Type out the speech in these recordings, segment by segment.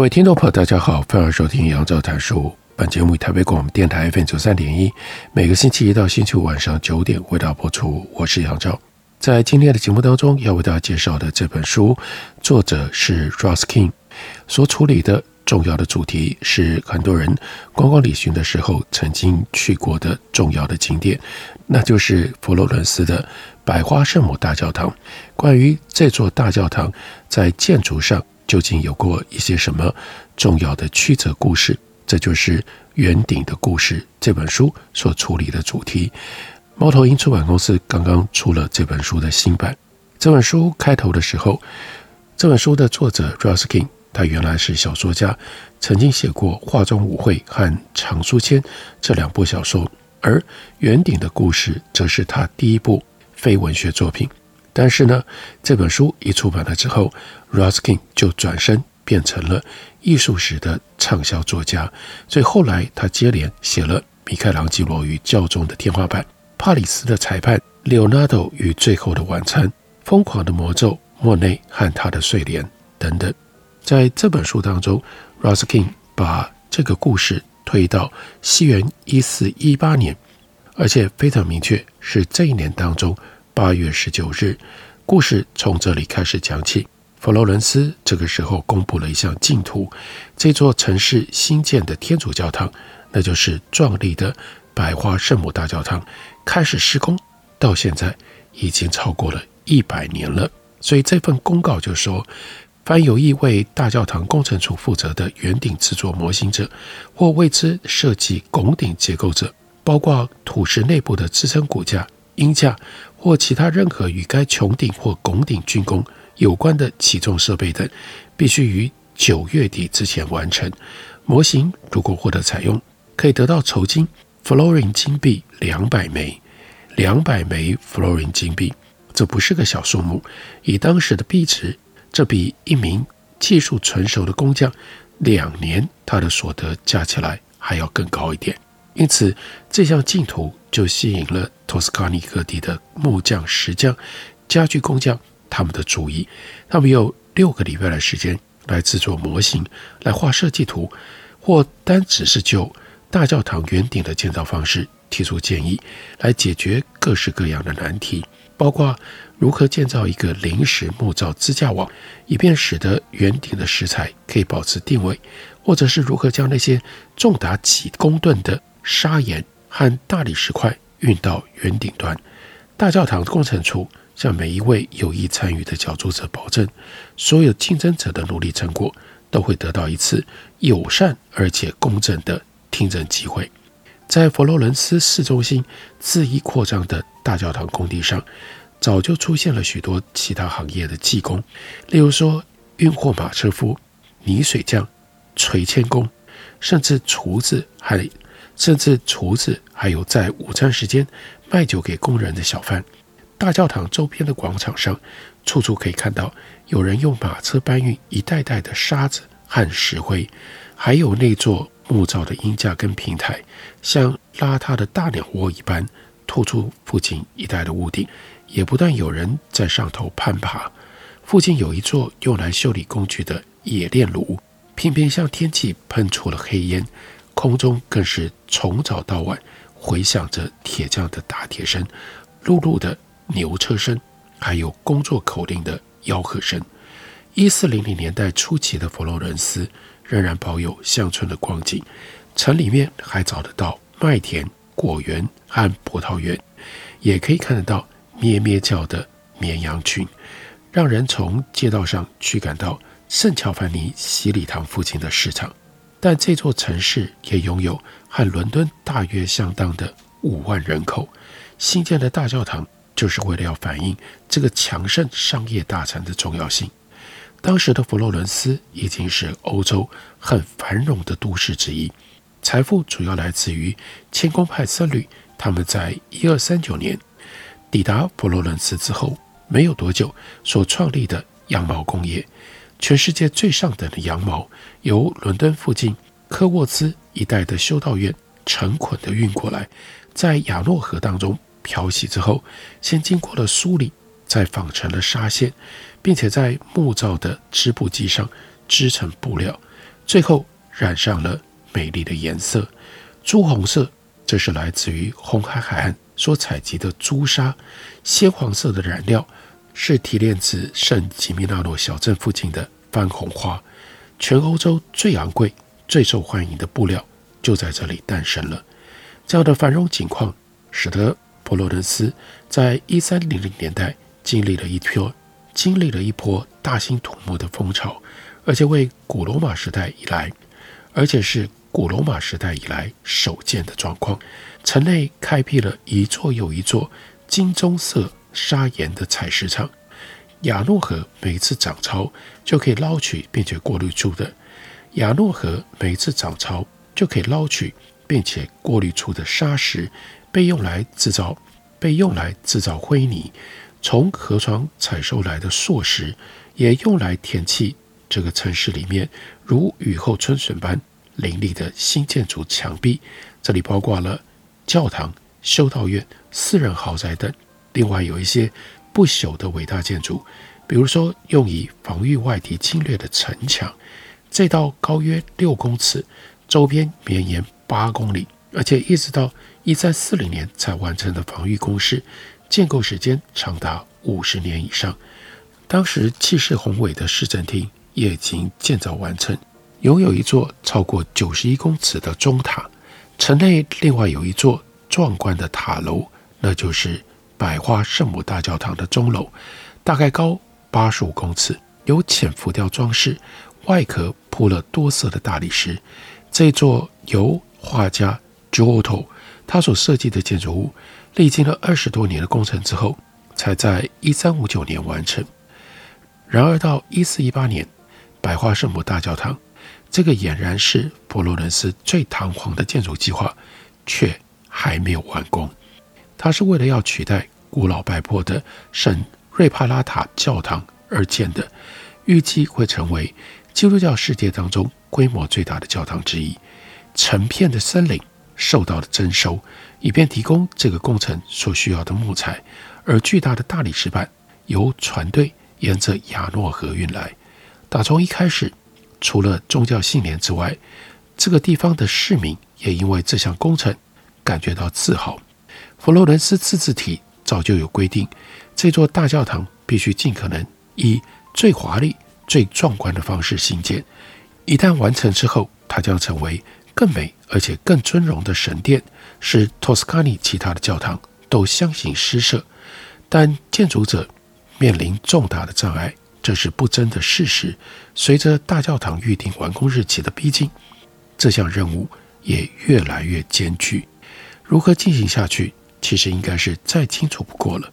各位听众朋友，大家好，欢迎收听杨照谈书。本节目以台北广播电台 FM 九三点一，每个星期一到星期五晚上九点为大家播出。我是杨照。在今天的节目当中，要为大家介绍的这本书，作者是 Ross King，所处理的重要的主题是很多人观光旅行的时候曾经去过的重要的景点，那就是佛罗伦斯的百花圣母大教堂。关于这座大教堂在建筑上，究竟有过一些什么重要的曲折故事？这就是《圆顶的故事》这本书所处理的主题。猫头鹰出版公司刚刚出了这本书的新版。这本书开头的时候，这本书的作者 Ross King，他原来是小说家，曾经写过《化妆舞会》和《长书签》这两部小说，而《圆顶的故事》则是他第一部非文学作品。但是呢，这本书一出版了之后，Ross King 就转身变成了艺术史的畅销作家。所以后来他接连写了《米开朗基罗与教宗的天花板》、《帕里斯的裁判》、《Leonardo 与最后的晚餐》、《疯狂的魔咒》、《莫内和他的睡莲》等等。在这本书当中，Ross King 把这个故事推到西元一四一八年，而且非常明确是这一年当中。八月十九日，故事从这里开始讲起。佛罗伦斯这个时候公布了一项净土，这座城市新建的天主教堂，那就是壮丽的百花圣母大教堂，开始施工，到现在已经超过了一百年了。所以这份公告就说，凡有意为大教堂工程处负责的圆顶制作模型者，或为之设计拱顶结构者，包括土石内部的支撑骨架、鹰架。或其他任何与该穹顶或拱顶竣工有关的起重设备等，必须于九月底之前完成。模型如果获得采用，可以得到酬金 f l o r i n g 金币两百枚。两百枚 f l o r i n g 金币，这不是个小数目。以当时的币值，这比一名技术纯熟的工匠两年他的所得加起来还要更高一点。因此，这项竞图就吸引了托斯卡尼各地的木匠、石匠、家具工匠他们的注意。他们有六个礼拜的时间来制作模型，来画设计图，或单只是就大教堂圆顶的建造方式提出建议，来解决各式各样的难题，包括如何建造一个临时木造支架网，以便使得圆顶的石材可以保持定位，或者是如何将那些重达几公吨的砂岩和大理石块运到圆顶端。大教堂工程处向每一位有意参与的角逐者保证，所有竞争者的努力成果都会得到一次友善而且公正的听证机会。在佛罗伦斯市中心恣意扩张的大教堂工地上，早就出现了许多其他行业的技工，例如说运货马车夫、泥水匠、锤铅工，甚至厨子还。甚至厨子，还有在午餐时间卖酒给工人的小贩。大教堂周边的广场上，处处可以看到有人用马车搬运一袋袋的沙子和石灰，还有那座木造的鹰架跟平台，像邋遢的大鸟窝一般，突出附近一带的屋顶，也不断有人在上头攀爬。附近有一座用来修理工具的冶炼炉，偏偏向天际喷出了黑烟。空中更是从早到晚回响着铁匠的打铁声、辘辘的牛车声，还有工作口令的吆喝声。一四零零年代初期的佛罗伦斯仍然保有乡村的光景，城里面还找得到麦田、果园和葡萄园，也可以看得到咩咩叫的绵羊群，让人从街道上驱赶到圣乔凡尼洗礼堂附近的市场。但这座城市也拥有和伦敦大约相当的五万人口。新建的大教堂就是为了要反映这个强盛商业大城的重要性。当时的佛罗伦斯已经是欧洲很繁荣的都市之一，财富主要来自于谦恭派僧侣。他们在一二三九年抵达佛罗伦斯之后，没有多久所创立的羊毛工业，全世界最上等的羊毛由伦敦附近科沃兹一带的修道院成捆的运过来，在亚诺河当中漂洗之后，先经过了梳理，再纺成了纱线。并且在木造的织布机上织成布料，最后染上了美丽的颜色，朱红色。这是来自于红海海岸所采集的朱砂。鲜黄色的染料是提炼自圣吉米纳诺小镇附近的番红花。全欧洲最昂贵、最受欢迎的布料就在这里诞生了。这样的繁荣景况，使得佛罗伦斯在一三零零年代经历了一波。经历了一波大兴土木的风潮，而且为古罗马时代以来，而且是古罗马时代以来首见的状况。城内开辟了一座又一座金棕色砂岩的采石场。亚诺河每次涨潮就可以捞取并且过滤出的亚诺河每次涨潮就可以捞取并且过滤出的砂石，被用来制造被用来制造灰泥。从河床采收来的硕石，也用来填砌这个城市里面如雨后春笋般林立的新建筑墙壁。这里包括了教堂、修道院、私人豪宅等，另外有一些不朽的伟大建筑，比如说用以防御外敌侵略的城墙。这道高约六公尺，周边绵延八公里，而且一直到一三四零年才完成的防御工事。建构时间长达五十年以上，当时气势宏伟的市政厅也已经建造完成，拥有一座超过九十一公尺的钟塔。城内另外有一座壮观的塔楼，那就是百花圣母大教堂的钟楼，大概高八十五公尺，有浅浮雕装饰，外壳铺了多色的大理石。这座由画家 Giotto 他所设计的建筑物。历经了二十多年的工程之后，才在一三五九年完成。然而到一四一八年，百花圣母大教堂这个俨然是佛罗伦斯最堂皇的建筑计划，却还没有完工。它是为了要取代古老败破的圣瑞帕拉塔教堂而建的，预计会成为基督教世界当中规模最大的教堂之一。成片的森林受到了征收。以便提供这个工程所需要的木材，而巨大的大理石板由船队沿着亚诺河运来。打从一开始，除了宗教信念之外，这个地方的市民也因为这项工程感觉到自豪。佛罗伦斯自治体早就有规定，这座大教堂必须尽可能以最华丽、最壮观的方式兴建。一旦完成之后，它将成为更美而且更尊荣的神殿。使托斯卡尼其他的教堂都相形失色，但建筑者面临重大的障碍，这是不争的事实。随着大教堂预定完工日期的逼近，这项任务也越来越艰巨。如何进行下去，其实应该是再清楚不过了。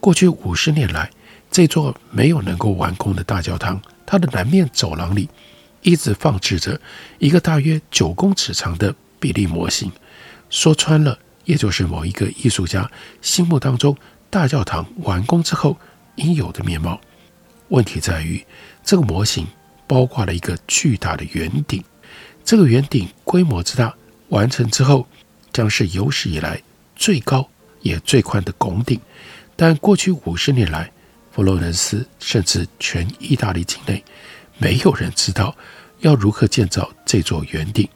过去五十年来，这座没有能够完工的大教堂，它的南面走廊里一直放置着一个大约九公尺长的比例模型。说穿了，也就是某一个艺术家心目当中大教堂完工之后应有的面貌。问题在于，这个模型包括了一个巨大的圆顶，这个圆顶规模之大，完成之后将是有史以来最高也最宽的拱顶。但过去五十年来，佛罗伦斯甚至全意大利境内，没有人知道要如何建造这座圆顶。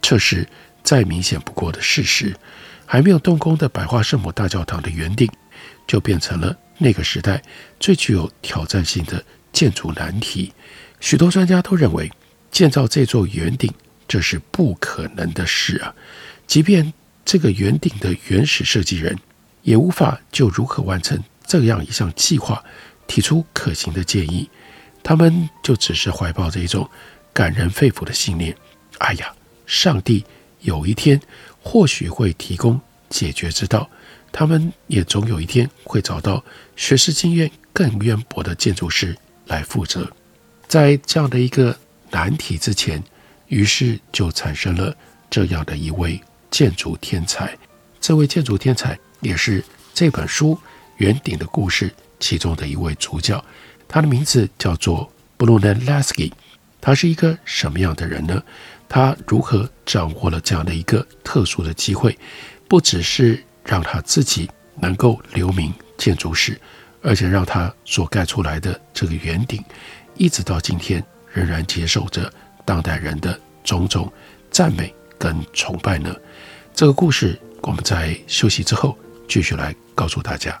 这是。再明显不过的事实，还没有动工的百花圣母大教堂的圆顶，就变成了那个时代最具有挑战性的建筑难题。许多专家都认为，建造这座圆顶这是不可能的事啊！即便这个圆顶的原始设计人，也无法就如何完成这样一项计划提出可行的建议。他们就只是怀抱着一种感人肺腑的信念：哎呀，上帝！有一天，或许会提供解决之道。他们也总有一天会找到学识经验更渊博的建筑师来负责。在这样的一个难题之前，于是就产生了这样的一位建筑天才。这位建筑天才也是这本书《圆顶的故事》其中的一位主角。他的名字叫做 Brunelleschi。他是一个什么样的人呢？他如何掌握了这样的一个特殊的机会？不只是让他自己能够留名建筑史，而且让他所盖出来的这个圆顶，一直到今天仍然接受着当代人的种种赞美跟崇拜呢？这个故事，我们在休息之后继续来告诉大家。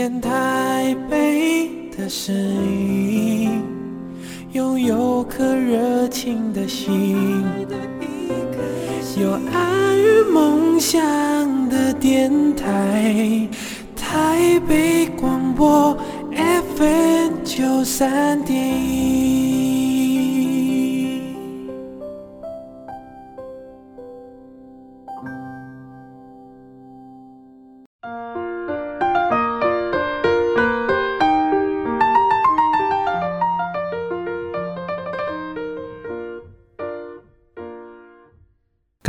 见台北的声音，拥有颗热情的心，有爱与梦想的电台，台北广播 FM 九三点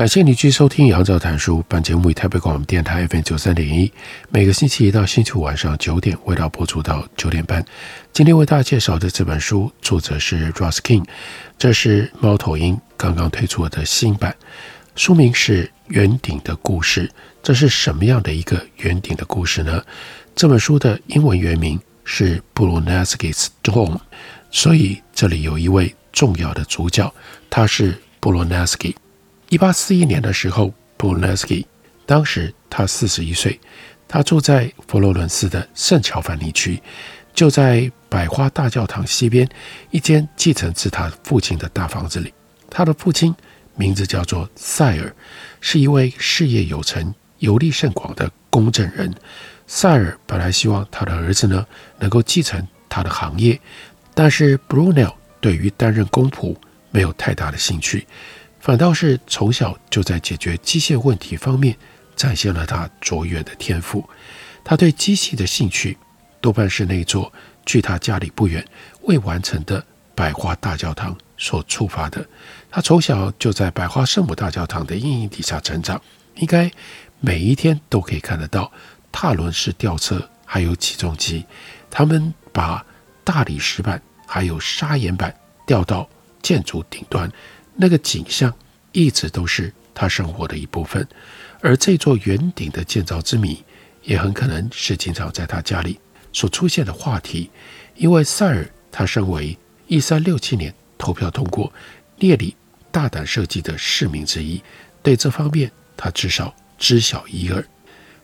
感谢你继续收听杨照谈书。本节目以台北广播电台 FM 九三点一，每个星期一到星期五晚上九点，为大家播出到九点半。今天为大家介绍的这本书，作者是 Ross King，这是猫头鹰刚刚推出的新版，书名是《圆顶的故事》。这是什么样的一个圆顶的故事呢？这本书的英文原名是 Brunelleschi's Dome，所以这里有一位重要的主角，他是 Brunelleschi。一八四一年的时候，Brunelleschi 当时他四十一岁，他住在佛罗伦斯的圣乔凡尼区，就在百花大教堂西边一间继承自他父亲的大房子里。他的父亲名字叫做塞尔，是一位事业有成、游历甚广的公证人。塞尔本来希望他的儿子呢能够继承他的行业，但是 Brunel 对于担任公仆没有太大的兴趣。反倒是从小就在解决机械问题方面展现了他卓越的天赋。他对机器的兴趣多半是那座距他家里不远未完成的百花大教堂所触发的。他从小就在百花圣母大教堂的阴影底下成长，应该每一天都可以看得到踏轮式吊车还有起重机，他们把大理石板还有砂岩板吊到建筑顶端。那个景象一直都是他生活的一部分，而这座圆顶的建造之谜，也很可能是经常在他家里所出现的话题。因为塞尔他身为一三六七年投票通过列里大胆设计的市民之一，对这方面他至少知晓一二。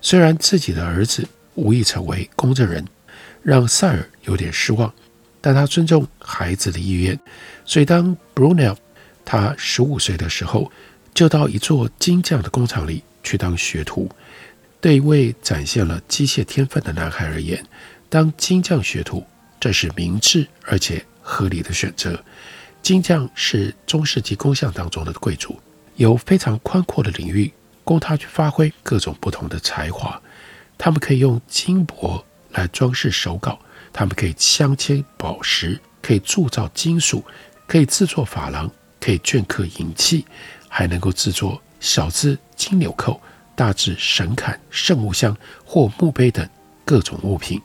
虽然自己的儿子无意成为公证人，让塞尔有点失望，但他尊重孩子的意愿，所以当 Brunel 他十五岁的时候，就到一座金匠的工厂里去当学徒。对一位展现了机械天分的男孩而言，当金匠学徒，这是明智而且合理的选择。金匠是中世纪工匠当中的贵族，有非常宽阔的领域供他去发挥各种不同的才华。他们可以用金箔来装饰手稿，他们可以镶嵌宝石，可以铸造金属，可以制作珐琅，可以镌刻银器，还能够制作小字金纽扣、大字神龛、圣物箱或墓碑等各种物品。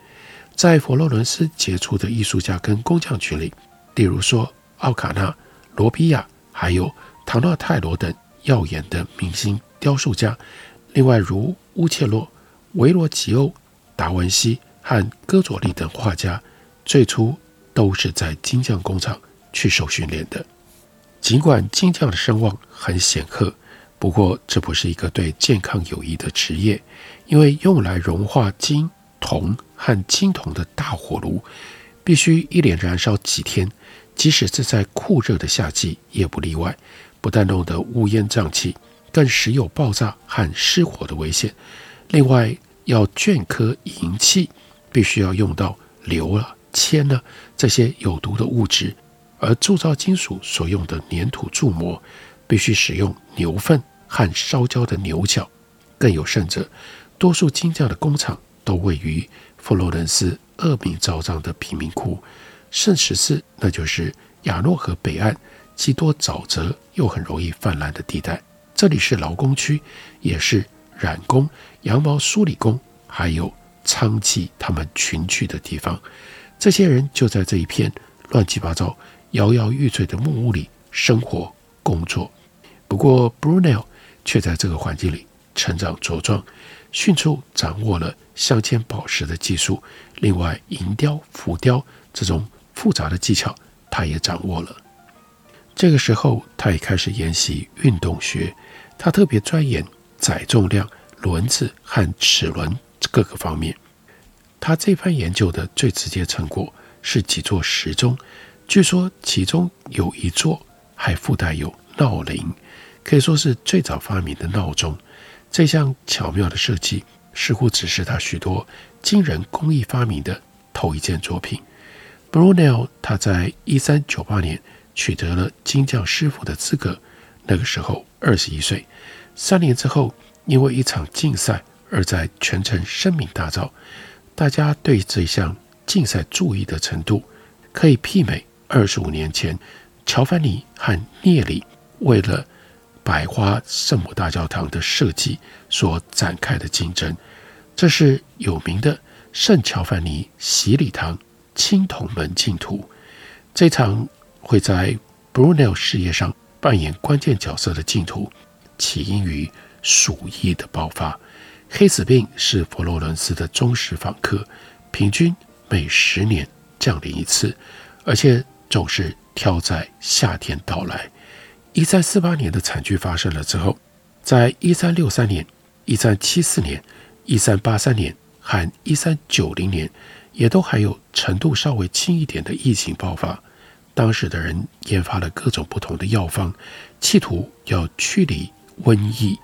在佛罗伦斯杰出的艺术家跟工匠群里，例如说奥卡纳、罗比亚，还有唐纳泰罗等耀眼的明星雕塑家。另外，如乌切洛、维罗吉欧、达文西和戈佐利等画家，最初都是在金匠工厂去受训练的。尽管金匠的声望很显赫，不过这不是一个对健康有益的职业，因为用来融化金、铜和青铜的大火炉，必须一连燃烧几天，即使是在酷热的夏季也不例外。不但弄得乌烟瘴气，更时有爆炸和失火的危险。另外，要镌刻银器，必须要用到硫啊、铅了这些有毒的物质；而铸造金属所用的粘土铸模，必须使用牛粪和烧焦的牛角。更有甚者，多数金匠的工厂都位于佛罗伦斯恶名昭彰的贫民窟圣十四，那就是亚诺河北岸既多沼泽又很容易泛滥的地带。这里是劳工区，也是染工、羊毛梳理工，还有娼妓他们群聚的地方。这些人就在这一片乱七八糟、摇摇欲坠的木屋里生活工作。不过，Brunel 却在这个环境里成长茁壮，迅速掌握了镶嵌宝石的技术。另外，银雕、浮雕这种复杂的技巧，他也掌握了。这个时候，他也开始研习运动学。他特别钻研载重量、轮子和齿轮各个方面。他这番研究的最直接成果是几座时钟，据说其中有一座还附带有闹铃，可以说是最早发明的闹钟。这项巧妙的设计似乎只是他许多惊人工艺发明的头一件作品。Brunel 他在一三九八年取得了金匠师傅的资格，那个时候二十一岁。三年之后，因为一场竞赛而在全城声名大噪。大家对这项竞赛注意的程度，可以媲美二十五年前乔凡尼和聂里为了百花圣母大教堂的设计所展开的竞争。这是有名的圣乔凡尼洗礼堂青铜门净图。这场会在 Brunel 事业上扮演关键角色的净图。起因于鼠疫的爆发，黑死病是佛罗伦斯的忠实访客，平均每十年降临一次，而且总是挑在夏天到来。一三四八年的惨剧发生了之后，在一三六三年、一三七四年、一三八三年和一三九零年，也都还有程度稍微轻一点的疫情爆发。当时的人研发了各种不同的药方，企图要驱离。瘟疫，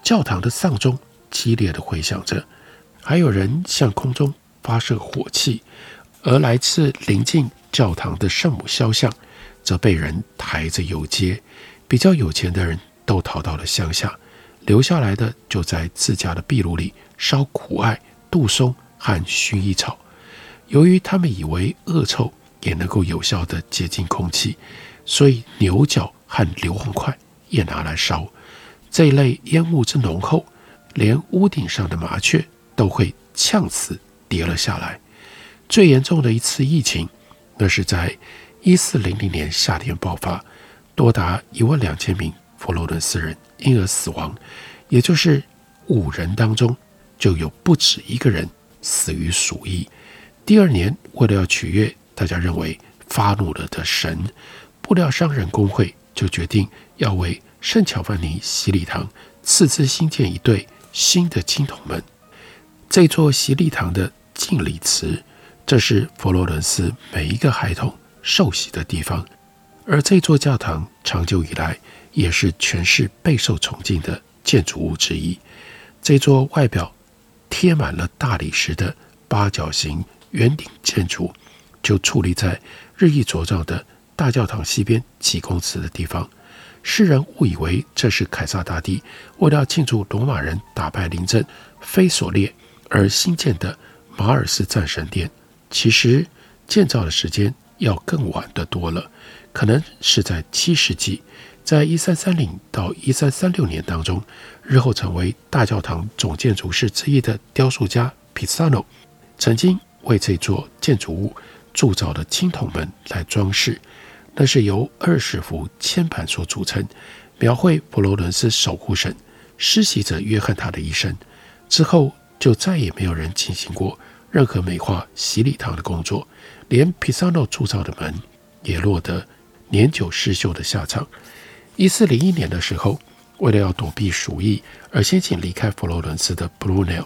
教堂的丧钟激烈的回响着，还有人向空中发射火器，而来自临近教堂的圣母肖像则被人抬着游街。比较有钱的人都逃到了乡下，留下来的就在自家的壁炉里烧苦艾、杜松和薰衣草。由于他们以为恶臭也能够有效地洁净空气，所以牛角和硫磺块也拿来烧。这一类烟雾之浓厚，连屋顶上的麻雀都会呛死跌了下来。最严重的一次疫情，那是在一四零零年夏天爆发，多达一万两千名佛罗伦斯人因而死亡，也就是五人当中就有不止一个人死于鼠疫。第二年，为了要取悦大家认为发怒了的神，布料商人工会就决定要为圣乔凡尼洗礼堂斥资兴建一对新的青铜门。这座洗礼堂的敬礼词，这是佛罗伦斯每一个孩童受洗的地方。而这座教堂长久以来也是全市备受崇敬的建筑物之一。这座外表贴满了大理石的八角形圆顶建筑，就矗立在日益茁壮的大教堂西边几公尺的地方。世人误以为这是凯撒大帝为了庆祝罗马人打败临阵腓索列而新建的马尔斯战神殿，其实建造的时间要更晚得多了，可能是在七世纪，在一三三零到一三三六年当中，日后成为大教堂总建筑师之一的雕塑家皮萨诺，曾经为这座建筑物铸造的青铜门来装饰。那是由二十幅铅板所组成，描绘佛罗伦斯守护神施洗者约翰他的一生。之后就再也没有人进行过任何美化洗礼堂的工作，连皮萨诺铸造的门也落得年久失修的下场。一四零一年的时候，为了要躲避鼠疫而先行离开佛罗伦斯的布鲁内尔，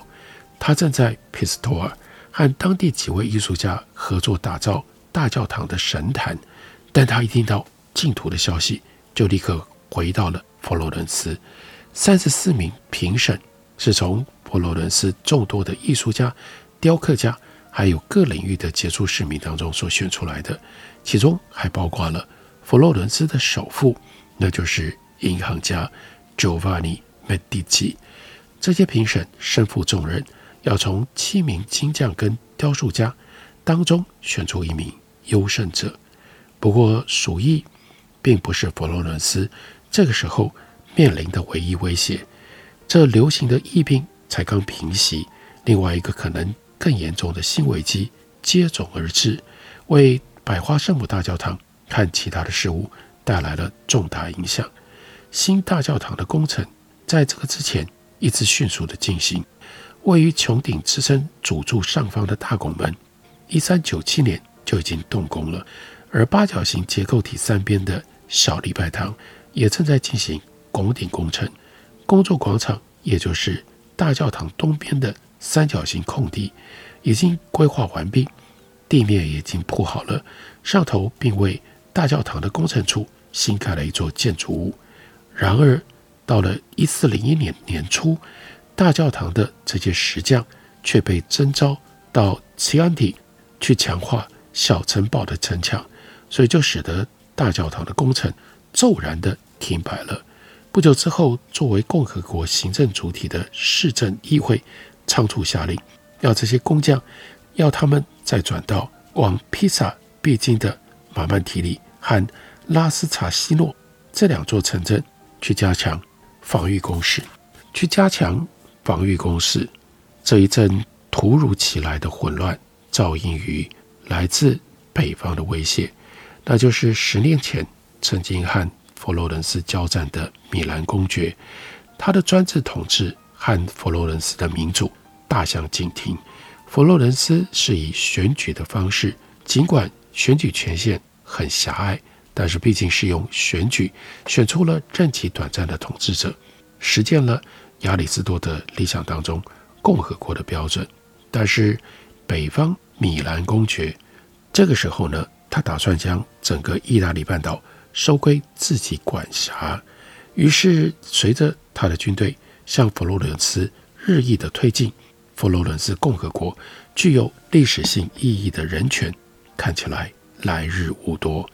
他正在皮斯托尔和当地几位艺术家合作打造大教堂的神坛。但他一听到净土的消息，就立刻回到了佛罗伦斯。三十四名评审是从佛罗伦斯众多的艺术家、雕刻家，还有各领域的杰出市民当中所选出来的，其中还包括了佛罗伦斯的首富，那就是银行家 Giovanni Medici。这些评审身负重任，要从七名金匠跟雕塑家当中选出一名优胜者。不过，鼠疫并不是佛罗伦斯这个时候面临的唯一威胁。这流行的疫病才刚平息，另外一个可能更严重的新危机接踵而至，为百花圣母大教堂和其他的事物带来了重大影响。新大教堂的工程在这个之前一直迅速的进行。位于穹顶支撑主柱上方的大拱门，一三九七年就已经动工了。而八角形结构体三边的小礼拜堂也正在进行拱顶工程，工作广场，也就是大教堂东边的三角形空地，已经规划完毕，地面已经铺好了，上头并为大教堂的工程处新盖了一座建筑物。然而，到了一四零一年年初，大教堂的这些石匠却被征召到齐安提去强化小城堡的城墙。所以就使得大教堂的工程骤然地停摆了。不久之后，作为共和国行政主体的市政议会仓促下令，要这些工匠，要他们再转到往披萨必经的马曼提里和拉斯查西诺这两座城镇去加强防御工事。去加强防御工事，这一阵突如其来的混乱，照应于来自北方的威胁。那就是十年前曾经和佛罗伦斯交战的米兰公爵，他的专制统治和佛罗伦斯的民主大相径庭。佛罗伦斯是以选举的方式，尽管选举权限很狭隘，但是毕竟是用选举选出了任期短暂的统治者，实践了亚里士多德理想当中共和国的标准。但是北方米兰公爵这个时候呢，他打算将整个意大利半岛收归自己管辖，于是随着他的军队向佛罗伦斯日益的推进，佛罗伦斯共和国具有历史性意义的人权看起来来日无多。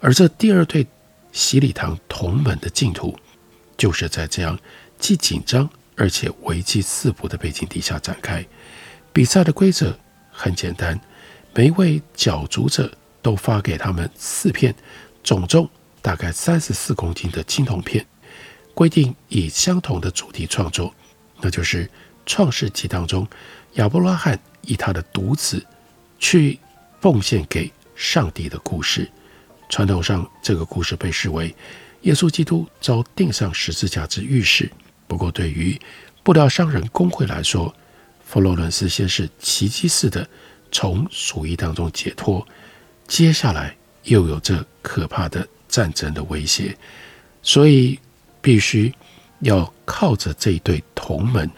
而这第二对洗礼堂同门的净土，就是在这样既紧张而且危机四伏的背景底下展开。比赛的规则很简单，每一位角逐者。都发给他们四片总重大概三十四公斤的青铜片，规定以相同的主题创作，那就是《创世纪》当中亚伯拉罕以他的独子去奉献给上帝的故事。传统上，这个故事被视为耶稣基督遭钉上十字架之预示。不过，对于布料商人工会来说，佛罗伦斯先是奇迹似的从鼠疫当中解脱。接下来又有这可怕的战争的威胁，所以必须要靠着这一对同门，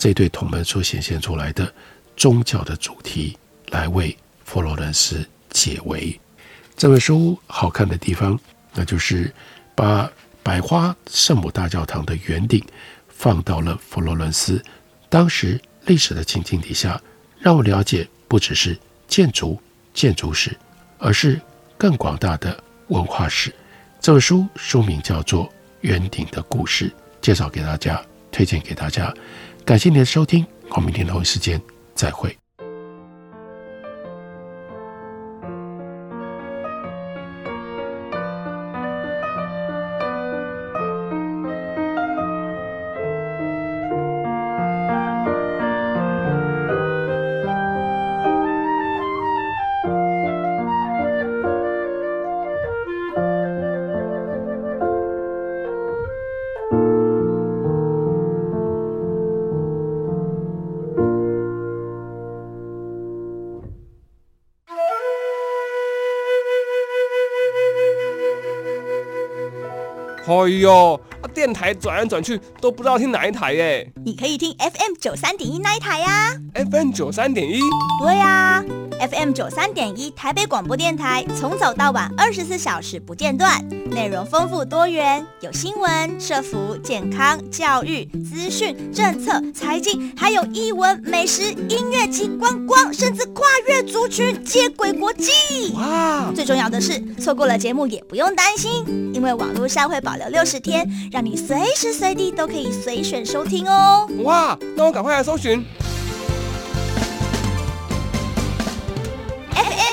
这对同门所显现出来的宗教的主题来为佛罗伦斯解围。这本书好看的地方，那就是把百花圣母大教堂的圆顶放到了佛罗伦斯当时历史的情境底下，让我了解不只是建筑建筑史。而是更广大的文化史。这本书书名叫做《圆顶的故事》，介绍给大家，推荐给大家。感谢您的收听，我们明天同一时间再会。哎呦，电台转来转去都不知道听哪一台耶。你可以听 FM 九三点一那一台呀。FM 九三点一。对呀，FM 九三点一台北广播电台，从早到晚二十四小时不间断，内容丰富多元，有新闻、社服、健康、教育、资讯、政策、财经，还有艺文、美食、音乐及观光，甚至跨越族群接轨国际。哇！最重要的是，错过了节目也不用担心，因为网络上会保留六十天，让你随时随地都可以随选收听哦。哇！那我赶快来搜寻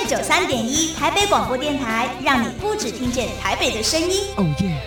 九三点一台北广播电台，让你不止听见台北的声音。哦耶！